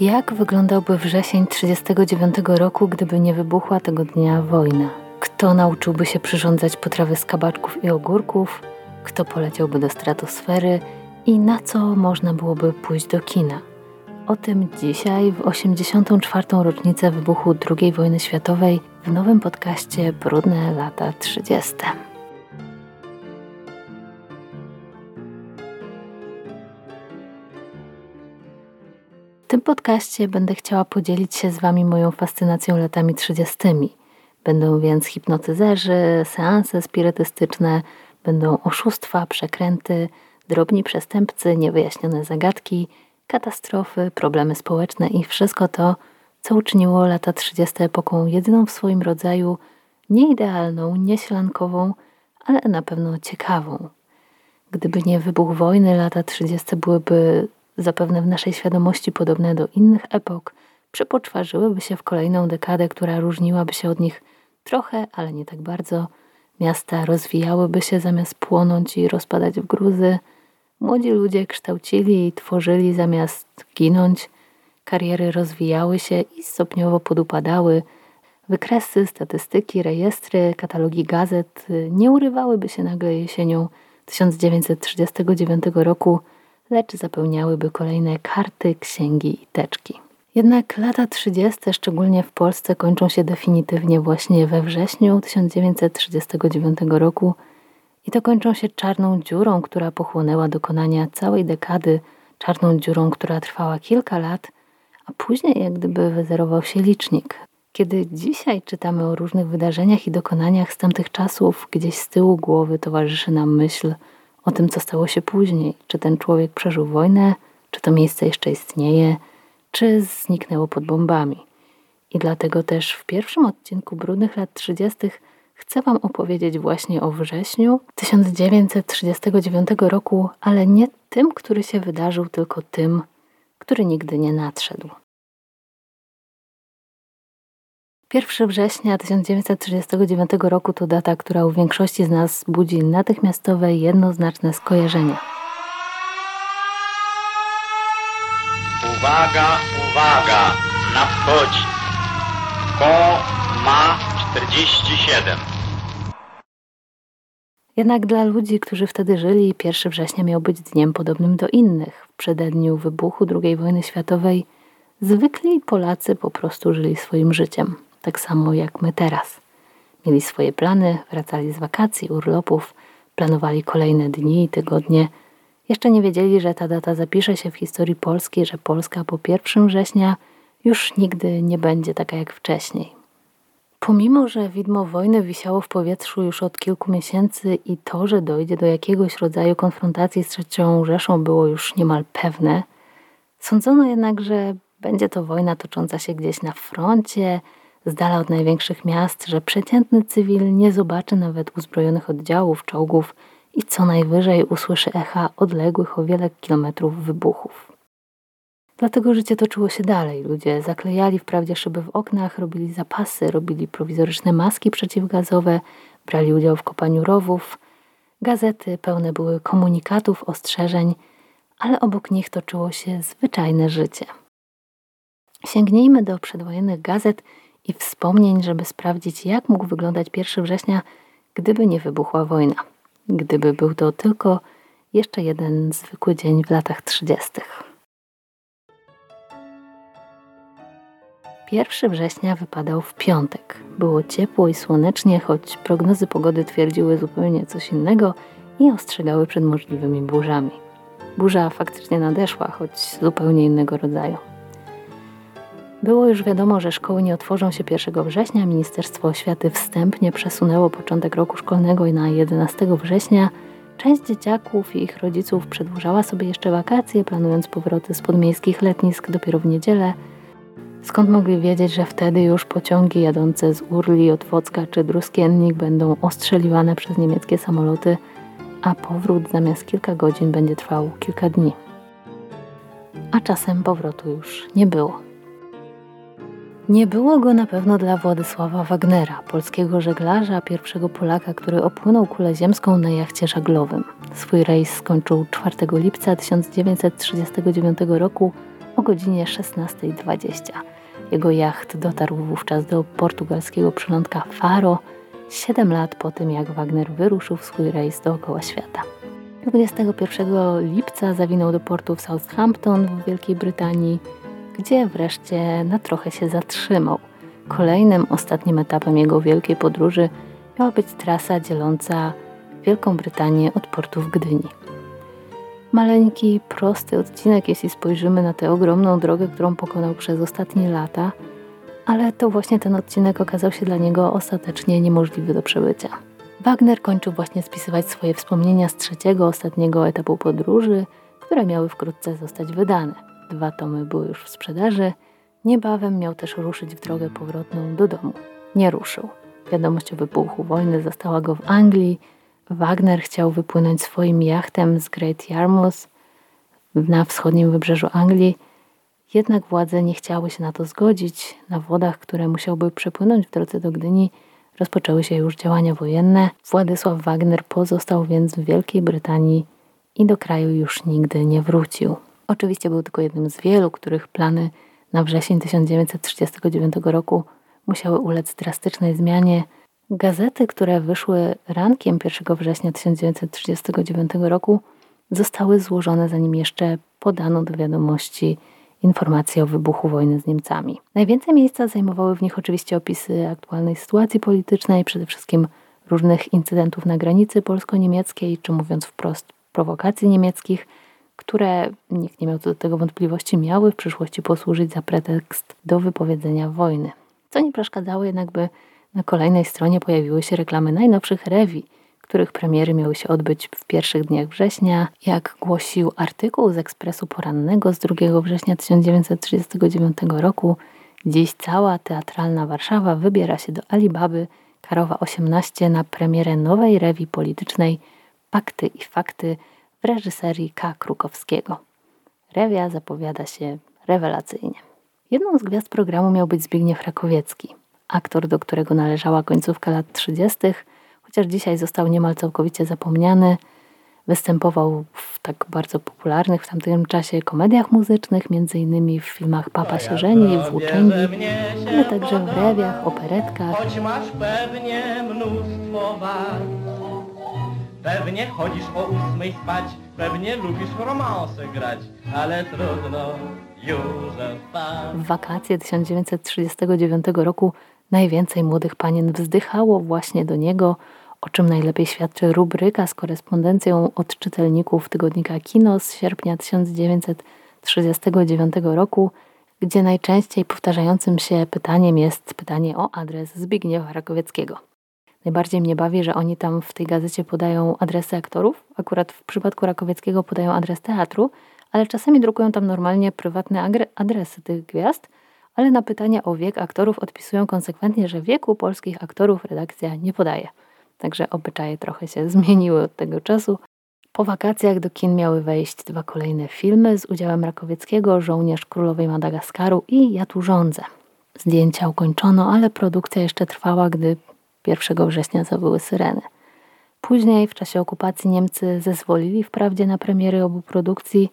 Jak wyglądałby wrzesień 1939 roku, gdyby nie wybuchła tego dnia wojna? Kto nauczyłby się przyrządzać potrawy z kabaczków i ogórków? Kto poleciałby do stratosfery? I na co można byłoby pójść do kina? O tym dzisiaj, w 84. rocznicę wybuchu II wojny światowej, w nowym podcaście Brudne lata 30. tym podcaście będę chciała podzielić się z Wami moją fascynacją latami 30. Będą więc hipnotyzerzy, seanse spirytystyczne, będą oszustwa, przekręty, drobni przestępcy, niewyjaśnione zagadki, katastrofy, problemy społeczne i wszystko to, co uczyniło lata 30. epoką jedyną w swoim rodzaju, nieidealną, nieślankową, ale na pewno ciekawą. Gdyby nie wybuch wojny, lata 30. byłyby zapewne w naszej świadomości podobne do innych epok, przepoczwarzyłyby się w kolejną dekadę, która różniłaby się od nich trochę, ale nie tak bardzo. Miasta rozwijałyby się zamiast płonąć i rozpadać w gruzy. Młodzi ludzie kształcili i tworzyli zamiast ginąć. Kariery rozwijały się i stopniowo podupadały. Wykresy, statystyki, rejestry, katalogi gazet nie urywałyby się nagle jesienią 1939 roku lecz zapełniałyby kolejne karty, księgi i teczki. Jednak lata 30., szczególnie w Polsce, kończą się definitywnie właśnie we wrześniu 1939 roku i to kończą się czarną dziurą, która pochłonęła dokonania całej dekady, czarną dziurą, która trwała kilka lat, a później jak gdyby wyzerował się licznik. Kiedy dzisiaj czytamy o różnych wydarzeniach i dokonaniach z tamtych czasów, gdzieś z tyłu głowy towarzyszy nam myśl – o tym, co stało się później. Czy ten człowiek przeżył wojnę, czy to miejsce jeszcze istnieje, czy zniknęło pod bombami. I dlatego też w pierwszym odcinku Brudnych lat 30. chcę Wam opowiedzieć właśnie o wrześniu 1939 roku, ale nie tym, który się wydarzył, tylko tym, który nigdy nie nadszedł. 1 września 1939 roku to data, która u większości z nas budzi natychmiastowe, jednoznaczne skojarzenie. Uwaga, uwaga, nadchodzi. Ko ma 47. Jednak dla ludzi, którzy wtedy żyli, 1 września miał być dniem podobnym do innych. W przededniu wybuchu II wojny światowej zwykli Polacy po prostu żyli swoim życiem tak samo jak my teraz. Mieli swoje plany, wracali z wakacji, urlopów, planowali kolejne dni i tygodnie. Jeszcze nie wiedzieli, że ta data zapisze się w historii Polski, że Polska po 1 września już nigdy nie będzie taka jak wcześniej. Pomimo, że widmo wojny wisiało w powietrzu już od kilku miesięcy i to, że dojdzie do jakiegoś rodzaju konfrontacji z trzecią Rzeszą było już niemal pewne, sądzono jednak, że będzie to wojna tocząca się gdzieś na froncie, z dala od największych miast, że przeciętny cywil nie zobaczy nawet uzbrojonych oddziałów, czołgów i co najwyżej usłyszy echa odległych o wiele kilometrów wybuchów. Dlatego życie toczyło się dalej. Ludzie zaklejali wprawdzie szyby w oknach, robili zapasy, robili prowizoryczne maski przeciwgazowe, brali udział w kopaniu rowów. Gazety pełne były komunikatów, ostrzeżeń, ale obok nich toczyło się zwyczajne życie. Sięgnijmy do przedwojennych gazet i wspomnień, żeby sprawdzić, jak mógł wyglądać 1 września, gdyby nie wybuchła wojna. Gdyby był to tylko jeszcze jeden zwykły dzień w latach 30. 1 września wypadał w piątek. Było ciepło i słonecznie, choć prognozy pogody twierdziły zupełnie coś innego i ostrzegały przed możliwymi burzami. Burza faktycznie nadeszła, choć zupełnie innego rodzaju. Było już wiadomo, że szkoły nie otworzą się 1 września. Ministerstwo Oświaty wstępnie przesunęło początek roku szkolnego na 11 września. Część dzieciaków i ich rodziców przedłużała sobie jeszcze wakacje, planując powroty z podmiejskich letnisk dopiero w niedzielę. Skąd mogli wiedzieć, że wtedy już pociągi jadące z Urli, Otwocka czy Druskiennik będą ostrzeliwane przez niemieckie samoloty, a powrót zamiast kilka godzin będzie trwał kilka dni. A czasem powrotu już nie było. Nie było go na pewno dla Władysława Wagnera, polskiego żeglarza, pierwszego Polaka, który opłynął kulę ziemską na jachcie żaglowym. Swój rejs skończył 4 lipca 1939 roku o godzinie 16.20. Jego jacht dotarł wówczas do portugalskiego przylądka Faro, 7 lat po tym jak Wagner wyruszył w swój rejs dookoła świata. 21 lipca zawinął do portu w Southampton w Wielkiej Brytanii, gdzie wreszcie na trochę się zatrzymał. Kolejnym, ostatnim etapem jego wielkiej podróży miała być trasa dzieląca Wielką Brytanię od portu w Gdyni. Maleńki, prosty odcinek, jeśli spojrzymy na tę ogromną drogę, którą pokonał przez ostatnie lata, ale to właśnie ten odcinek okazał się dla niego ostatecznie niemożliwy do przebycia. Wagner kończył właśnie spisywać swoje wspomnienia z trzeciego, ostatniego etapu podróży, które miały wkrótce zostać wydane. Dwa tomy były już w sprzedaży. Niebawem miał też ruszyć w drogę powrotną do domu. Nie ruszył. Wiadomość o wybuchu wojny zastała go w Anglii. Wagner chciał wypłynąć swoim jachtem z Great Yarmouth na wschodnim wybrzeżu Anglii, jednak władze nie chciały się na to zgodzić. Na wodach, które musiałby przepłynąć w drodze do Gdyni, rozpoczęły się już działania wojenne. Władysław Wagner pozostał więc w Wielkiej Brytanii i do kraju już nigdy nie wrócił. Oczywiście był tylko jednym z wielu, których plany na wrzesień 1939 roku musiały ulec drastycznej zmianie. Gazety, które wyszły rankiem 1 września 1939 roku, zostały złożone zanim jeszcze podano do wiadomości informacje o wybuchu wojny z Niemcami. Najwięcej miejsca zajmowały w nich oczywiście opisy aktualnej sytuacji politycznej, przede wszystkim różnych incydentów na granicy polsko-niemieckiej, czy mówiąc wprost prowokacji niemieckich, które nikt nie miał co do tego wątpliwości, miały w przyszłości posłużyć za pretekst do wypowiedzenia wojny. Co nie przeszkadzało jednak, by na kolejnej stronie pojawiły się reklamy najnowszych rewi, których premiery miały się odbyć w pierwszych dniach września. Jak głosił artykuł z Ekspresu Porannego z 2 września 1939 roku, dziś cała teatralna Warszawa wybiera się do Alibaby Karowa 18 na premierę nowej rewi politycznej Pakty i Fakty w reżyserii K. Krukowskiego. Rewia zapowiada się rewelacyjnie. Jedną z gwiazd programu miał być Zbigniew Rakowiecki, aktor, do którego należała końcówka lat 30., chociaż dzisiaj został niemal całkowicie zapomniany. Występował w tak bardzo popularnych w tamtym czasie komediach muzycznych, innymi w filmach Papa się żeni, Włóczęgi, ale także w rewiach, operetkach. Choć masz pewnie mnóstwo wad. Pewnie chodzisz o ósmej spać, pewnie lubisz romanse grać, ale trudno, Józefa. W wakacje 1939 roku najwięcej młodych panien wzdychało właśnie do niego, o czym najlepiej świadczy rubryka z korespondencją od czytelników tygodnika Kino z sierpnia 1939 roku, gdzie najczęściej powtarzającym się pytaniem jest pytanie o adres Zbigniewa Rakowieckiego. Najbardziej mnie bawi, że oni tam w tej gazecie podają adresy aktorów. Akurat w przypadku Rakowieckiego podają adres teatru, ale czasami drukują tam normalnie prywatne adresy tych gwiazd, ale na pytania o wiek aktorów odpisują konsekwentnie, że wieku polskich aktorów redakcja nie podaje. Także obyczaje trochę się zmieniły od tego czasu. Po wakacjach do kin miały wejść dwa kolejne filmy z udziałem Rakowieckiego, Żołnierz Królowej Madagaskaru i Ja tu rządzę. Zdjęcia ukończono, ale produkcja jeszcze trwała, gdy 1 września zawyły syreny. Później, w czasie okupacji, Niemcy zezwolili wprawdzie na premiery obu produkcji,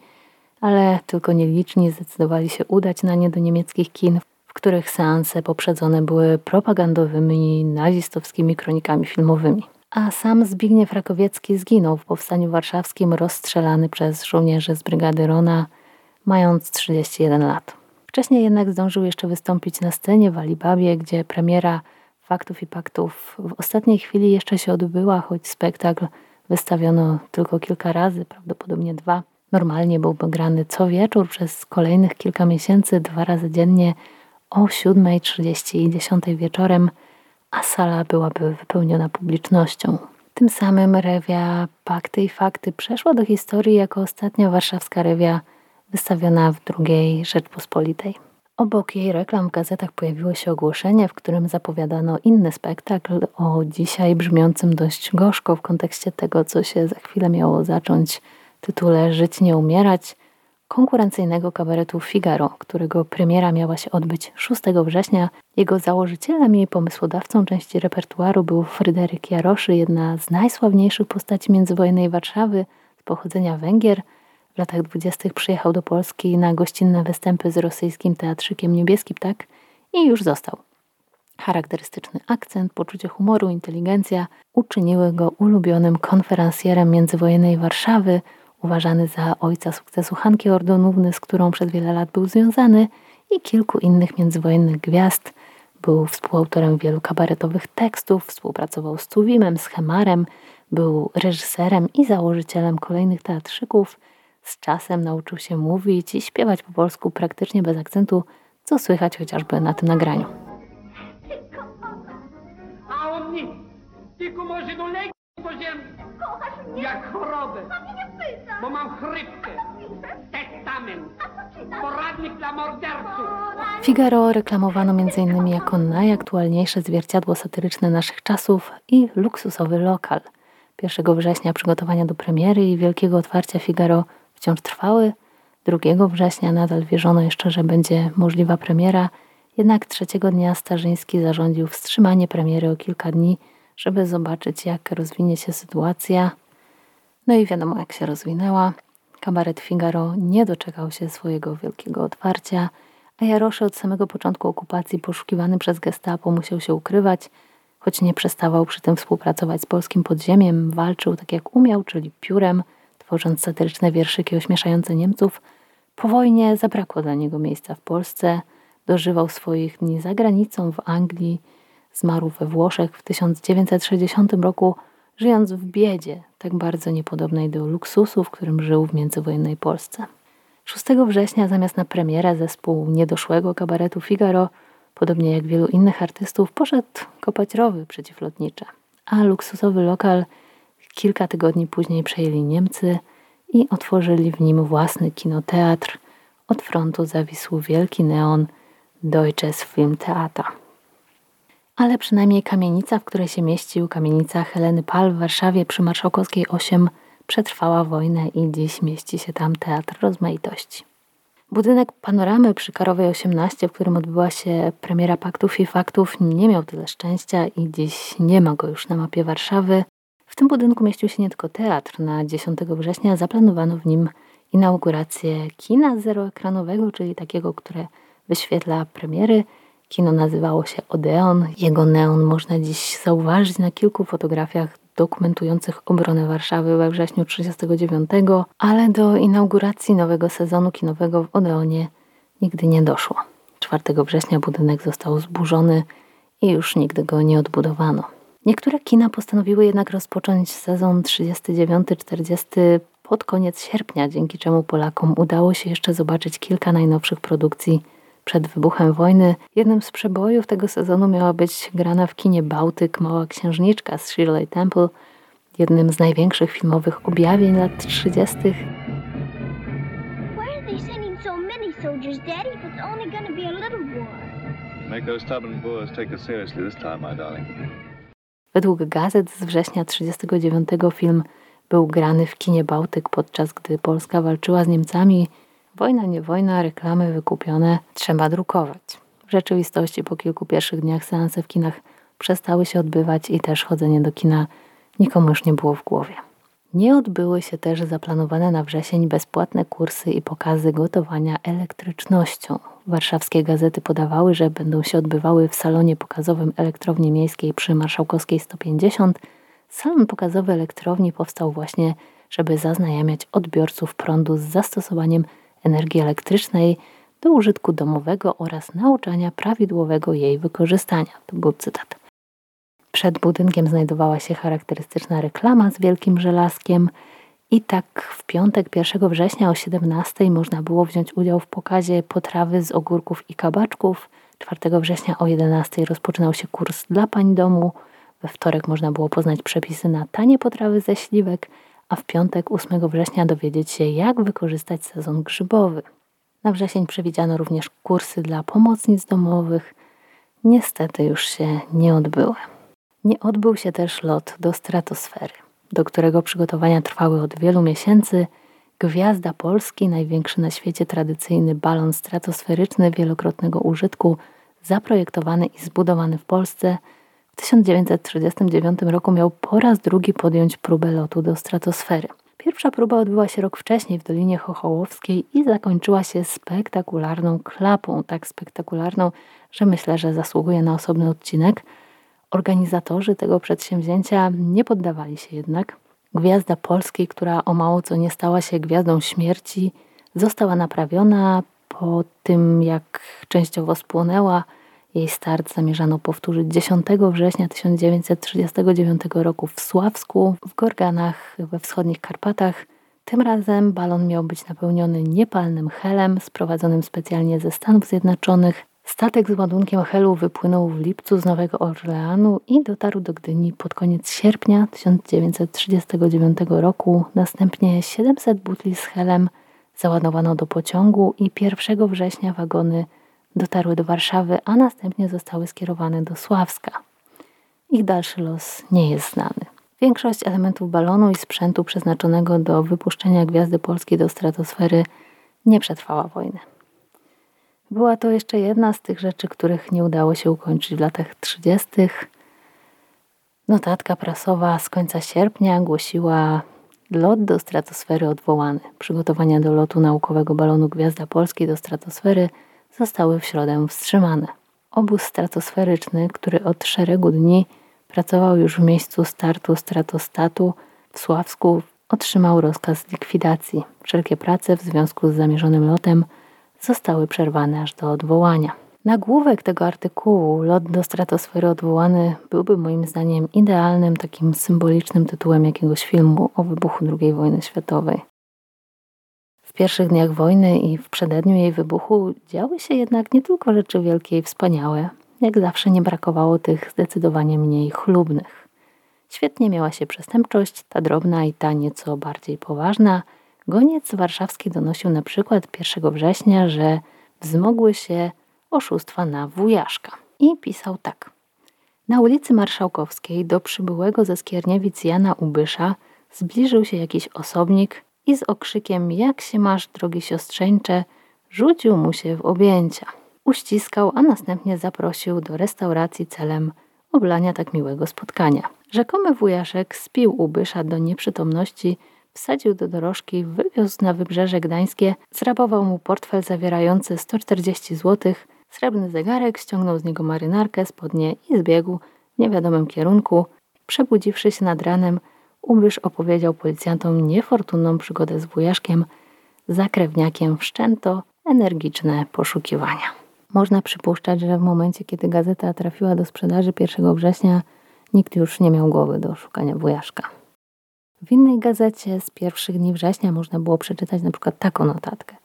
ale tylko nieliczni zdecydowali się udać na nie do niemieckich kin, w których seanse poprzedzone były propagandowymi nazistowskimi kronikami filmowymi. A sam Zbigniew Rakowiecki zginął w Powstaniu Warszawskim rozstrzelany przez żołnierzy z brygady Rona, mając 31 lat. Wcześniej jednak zdążył jeszcze wystąpić na scenie w Alibabie, gdzie premiera Faktów i Paktów w ostatniej chwili jeszcze się odbyła, choć spektakl wystawiono tylko kilka razy, prawdopodobnie dwa. Normalnie byłby grany co wieczór przez kolejnych kilka miesięcy, dwa razy dziennie o 7.30 i 10.00 wieczorem, a sala byłaby wypełniona publicznością. Tym samym rewia Pakty i Fakty przeszła do historii jako ostatnia warszawska rewia wystawiona w II Rzeczpospolitej. Obok jej reklam w gazetach pojawiło się ogłoszenie, w którym zapowiadano inny spektakl o dzisiaj brzmiącym dość gorzko w kontekście tego, co się za chwilę miało zacząć tytule Żyć nie umierać konkurencyjnego kabaretu Figaro, którego premiera miała się odbyć 6 września. Jego założycielem i pomysłodawcą części repertuaru był Fryderyk Jaroszy, jedna z najsławniejszych postaci międzywojennej Warszawy z pochodzenia Węgier. W latach dwudziestych przyjechał do Polski na gościnne występy z rosyjskim teatrzykiem Niebieski Ptak i już został. Charakterystyczny akcent, poczucie humoru, inteligencja uczyniły go ulubionym konferencjerem międzywojennej Warszawy, uważany za ojca sukcesu Hanki Ordonówny, z którą przez wiele lat był związany i kilku innych międzywojennych gwiazd. Był współautorem wielu kabaretowych tekstów, współpracował z Tuwimem, z Hemarem, był reżyserem i założycielem kolejnych teatrzyków. Z czasem nauczył się mówić i śpiewać po polsku praktycznie bez akcentu, co słychać chociażby na tym nagraniu. A on nic. Tylko może po ziemi. Kochasz mnie? Jak chorobę. A mnie nie pyta. Bo mam chrypkę. Testament. Poradnik dla morderców. Figaro reklamowano m.in. jako najaktualniejsze zwierciadło satyryczne naszych czasów i luksusowy lokal. 1 września przygotowania do premiery i wielkiego otwarcia Figaro wciąż trwały. 2 września nadal wierzono jeszcze, że będzie możliwa premiera, jednak trzeciego dnia Starzyński zarządził wstrzymanie premiery o kilka dni, żeby zobaczyć, jak rozwinie się sytuacja. No i wiadomo, jak się rozwinęła. Kabaret Figaro nie doczekał się swojego wielkiego otwarcia, a Jaroszy od samego początku okupacji poszukiwany przez gestapo musiał się ukrywać, choć nie przestawał przy tym współpracować z polskim podziemiem, walczył tak jak umiał, czyli piórem, tworząc satyryczne wierszyki ośmieszające Niemców. Po wojnie zabrakło dla niego miejsca w Polsce, dożywał swoich dni za granicą w Anglii, zmarł we Włoszech w 1960 roku, żyjąc w biedzie, tak bardzo niepodobnej do luksusu, w którym żył w międzywojennej Polsce. 6 września zamiast na premierę zespół niedoszłego kabaretu Figaro, podobnie jak wielu innych artystów, poszedł kopać rowy przeciwlotnicze, a luksusowy lokal kilka tygodni później przejęli Niemcy i otworzyli w nim własny kinoteatr. Od frontu zawisł wielki neon Deutsches Filmtheater. Ale przynajmniej kamienica, w której się mieścił, kamienica Heleny Pal w Warszawie przy Marszałkowskiej 8 przetrwała wojnę i dziś mieści się tam Teatr Rozmaitości. Budynek Panoramy przy Karowej 18, w którym odbyła się premiera Paktów i Faktów, nie miał tyle szczęścia i dziś nie ma go już na mapie Warszawy. W tym budynku mieścił się nie tylko teatr. Na 10 września zaplanowano w nim inaugurację kina zeroekranowego, czyli takiego, które wyświetla premiery. Kino nazywało się Odeon. Jego neon można dziś zauważyć na kilku fotografiach dokumentujących obronę Warszawy we wrześniu 1939, ale do inauguracji nowego sezonu kinowego w Odeonie nigdy nie doszło. 4 września budynek został zburzony i już nigdy go nie odbudowano. Niektóre kina postanowiły jednak rozpocząć sezon 39-40 pod koniec sierpnia, dzięki czemu Polakom udało się jeszcze zobaczyć kilka najnowszych produkcji przed wybuchem wojny. Jednym z przebojów tego sezonu miała być grana w kinie Bałtyk Mała Księżniczka z Shirley Temple, jednym z największych filmowych objawień lat 30. Why are they sending so many soldiers, Daddy, if it's only gonna be a little war? Make those stubborn Boers take us seriously this time, my darling. Według gazet z września 1939 film był grany w kinie Bałtyk, podczas gdy Polska walczyła z Niemcami. Wojna, nie wojna, reklamy wykupione, trzeba drukować. W rzeczywistości po kilku pierwszych dniach seanse w kinach przestały się odbywać i też chodzenie do kina nikomu już nie było w głowie. Nie odbyły się też zaplanowane na wrzesień bezpłatne kursy i pokazy gotowania elektrycznością. Warszawskie gazety podawały, że będą się odbywały w salonie pokazowym elektrowni miejskiej przy Marszałkowskiej 150. Salon pokazowy elektrowni powstał właśnie, żeby zaznajamiać odbiorców prądu z zastosowaniem energii elektrycznej do użytku domowego oraz nauczania prawidłowego jej wykorzystania. To był cytat. Przed budynkiem znajdowała się charakterystyczna reklama z wielkim żelazkiem i tak w piątek 1 września o 17 można było wziąć udział w pokazie potrawy z ogórków i kabaczków. 4 września o 11 rozpoczynał się kurs dla pań domu. We wtorek można było poznać przepisy na tanie potrawy ze śliwek, a w piątek 8 września dowiedzieć się, jak wykorzystać sezon grzybowy. Na wrzesień przewidziano również kursy dla pomocnic domowych. Niestety już się nie odbyły. Nie odbył się też lot do stratosfery, do którego przygotowania trwały od wielu miesięcy. Gwiazda Polski, największy na świecie tradycyjny balon stratosferyczny wielokrotnego użytku, zaprojektowany i zbudowany w Polsce, w 1939 roku miał po raz drugi podjąć próbę lotu do stratosfery. Pierwsza próba odbyła się rok wcześniej w Dolinie Chochołowskiej i zakończyła się spektakularną klapą, tak spektakularną, że myślę, że zasługuje na osobny odcinek. Organizatorzy tego przedsięwzięcia nie poddawali się jednak. Gwiazda Polskiej, która o mało co nie stała się gwiazdą śmierci, została naprawiona po tym, jak częściowo spłonęła. Jej start zamierzano powtórzyć 10 września 1939 roku w Sławsku, w Gorganach we wschodnich Karpatach. Tym razem balon miał być napełniony niepalnym helem sprowadzonym specjalnie ze Stanów Zjednoczonych. Statek z ładunkiem helu wypłynął w lipcu z Nowego Orleanu i dotarł do Gdyni pod koniec sierpnia 1939 roku. Następnie 700 butli z helem załadowano do pociągu i 1 września wagony dotarły do Warszawy, a następnie zostały skierowane do Sławska. Ich dalszy los nie jest znany. Większość elementów balonu i sprzętu przeznaczonego do wypuszczenia Gwiazdy Polskiej do stratosfery nie przetrwała wojny. Była to jeszcze jedna z tych rzeczy, których nie udało się ukończyć w latach 30. Notatka prasowa z końca sierpnia głosiła lot do stratosfery odwołany. Przygotowania do lotu naukowego balonu Gwiazda Polskiej do stratosfery zostały w środę wstrzymane. Obóz stratosferyczny, który od szeregu dni pracował już w miejscu startu stratostatu w Sławsku, otrzymał rozkaz likwidacji. Wszelkie prace w związku z zamierzonym lotem zostały przerwane aż do odwołania. Nagłówek tego artykułu, lot do stratosfery odwołany, byłby moim zdaniem idealnym, takim symbolicznym tytułem jakiegoś filmu o wybuchu II wojny światowej. W pierwszych dniach wojny i w przededniu jej wybuchu działy się jednak nie tylko rzeczy wielkie i wspaniałe, jak zawsze nie brakowało tych zdecydowanie mniej chlubnych. Świetnie miała się przestępczość, ta drobna i ta nieco bardziej poważna. Goniec warszawski donosił na przykład 1 września, że wzmogły się oszustwa na wujaszka. I pisał tak. Na ulicy Marszałkowskiej do przybyłego ze Skierniewic Jana Ubysza zbliżył się jakiś osobnik i z okrzykiem jak się masz, drogi siostrzeńcze, rzucił mu się w objęcia. Uściskał, a następnie zaprosił do restauracji celem oblania tak miłego spotkania. Rzekomy wujaszek spił Ubysza do nieprzytomności, wsadził do dorożki, wywiózł na wybrzeże gdańskie, zrabował mu portfel zawierający 140 złotych, Srebrny zegarek ściągnął z niego marynarkę, spodnie i zbiegł w niewiadomym kierunku. Przebudziwszy się nad ranem, Ubysz opowiedział policjantom niefortunną przygodę z wujaszkiem. Za krewniakiem wszczęto energiczne poszukiwania. Można przypuszczać, że w momencie, kiedy gazeta trafiła do sprzedaży 1 września, nikt już nie miał głowy do szukania wujaszka. W innej gazecie z pierwszych dni września można było przeczytać na przykład taką notatkę.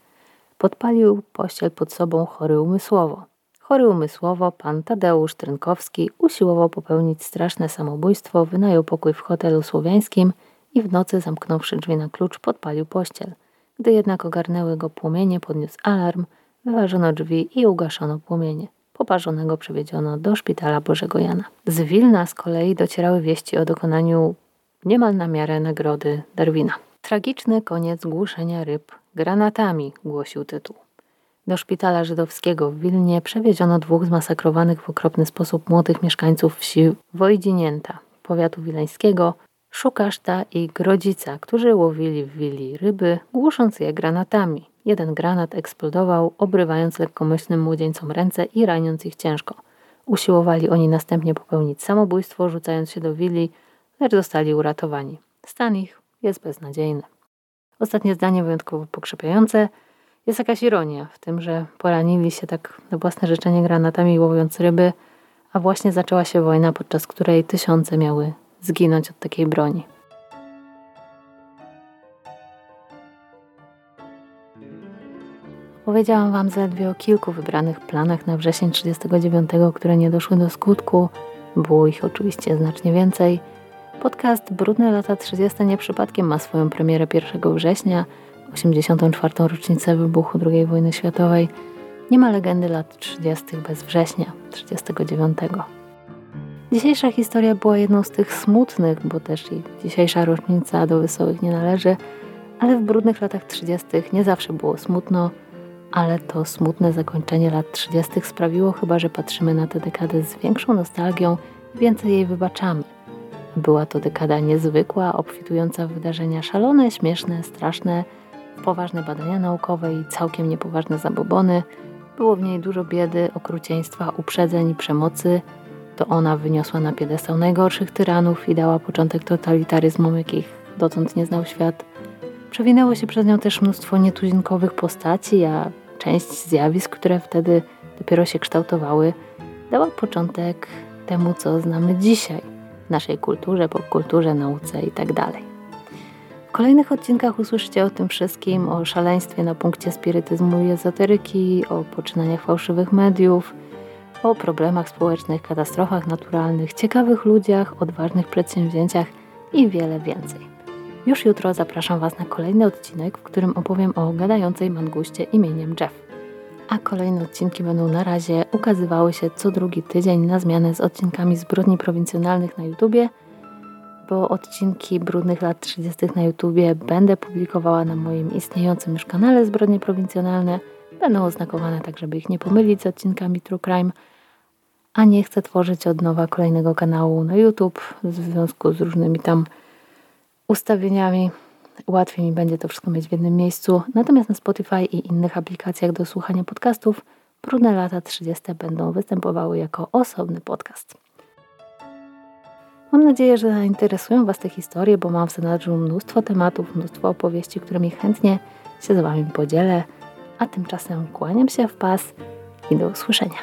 Podpalił pościel pod sobą chory umysłowo. Chory umysłowo, pan Tadeusz Trynkowski usiłował popełnić straszne samobójstwo, wynajął pokój w hotelu słowiańskim i w nocy, zamknąwszy drzwi na klucz, podpalił pościel. Gdy jednak ogarnęły go płomienie, podniósł alarm, wyważono drzwi i ugaszono płomienie. Poparzonego przewiedziono do szpitala Bożego Jana. Z Wilna z kolei docierały wieści o dokonaniu niemal na miarę nagrody Darwina. Tragiczny koniec głuszenia ryb granatami, głosił tytuł. Do szpitala żydowskiego w Wilnie przewieziono dwóch zmasakrowanych w okropny sposób młodych mieszkańców wsi Wojdinięta, powiatu wileńskiego, Szukaszta i Grodzica, którzy łowili w willi ryby, głusząc je granatami. Jeden granat eksplodował, obrywając lekkomyślnym młodzieńcom ręce i raniąc ich ciężko. Usiłowali oni następnie popełnić samobójstwo, rzucając się do willi, lecz zostali uratowani. Stan ich jest beznadziejny. Ostatnie zdanie wyjątkowo pokrzepiające. Jest jakaś ironia w tym, że poranili się tak na własne życzenie granatami łowiąc ryby, a właśnie zaczęła się wojna, podczas której tysiące miały zginąć od takiej broni. Powiedziałam Wam zaledwie o kilku wybranych planach na wrzesień 1939, które nie doszły do skutku. Było ich oczywiście znacznie więcej – Podcast Brudne lata 30 nie przypadkiem ma swoją premierę 1 września, 84. rocznicę wybuchu II wojny światowej. Nie ma legendy lat 30. bez września 39. Dzisiejsza historia była jedną z tych smutnych, bo też i dzisiejsza rocznica do wesołych nie należy, ale w brudnych latach 30. nie zawsze było smutno, ale to smutne zakończenie lat 30. sprawiło chyba, że patrzymy na tę dekadę z większą nostalgią i więcej jej wybaczamy. Była to dekada niezwykła, obfitująca w wydarzenia szalone, śmieszne, straszne, poważne badania naukowe i całkiem niepoważne zabobony. Było w niej dużo biedy, okrucieństwa, uprzedzeń i przemocy. To ona wyniosła na piedestał najgorszych tyranów i dała początek totalitaryzmom, jakich dotąd nie znał świat. Przewinęło się przez nią też mnóstwo nietuzinkowych postaci, a część zjawisk, które wtedy dopiero się kształtowały, dała początek temu, co znamy dzisiaj w naszej kulturze, popkulturze, nauce itd. Tak w kolejnych odcinkach usłyszycie o tym wszystkim, o szaleństwie na punkcie spirytyzmu i ezoteryki, o poczynaniach fałszywych mediów, o problemach społecznych, katastrofach naturalnych, ciekawych ludziach, odważnych przedsięwzięciach i wiele więcej. Już jutro zapraszam Was na kolejny odcinek, w którym opowiem o gadającej manguście imieniem Jeff. A kolejne odcinki będą na razie ukazywały się co drugi tydzień na zmianę z odcinkami zbrodni prowincjonalnych na YouTubie, bo odcinki brudnych lat 30. na YouTubie będę publikowała na moim istniejącym już kanale Zbrodnie Prowincjonalne. Będą oznakowane tak, żeby ich nie pomylić z odcinkami True Crime, a nie chcę tworzyć od nowa kolejnego kanału na YouTube w związku z różnymi tam ustawieniami. Łatwiej mi będzie to wszystko mieć w jednym miejscu. Natomiast na Spotify i innych aplikacjach do słuchania podcastów Brudne lata 30 będą występowały jako osobny podcast. Mam nadzieję, że zainteresują Was te historie, bo mam w zanadrzu mnóstwo tematów, mnóstwo opowieści, którymi chętnie się z Wami podzielę. A tymczasem kłaniam się w pas i do usłyszenia.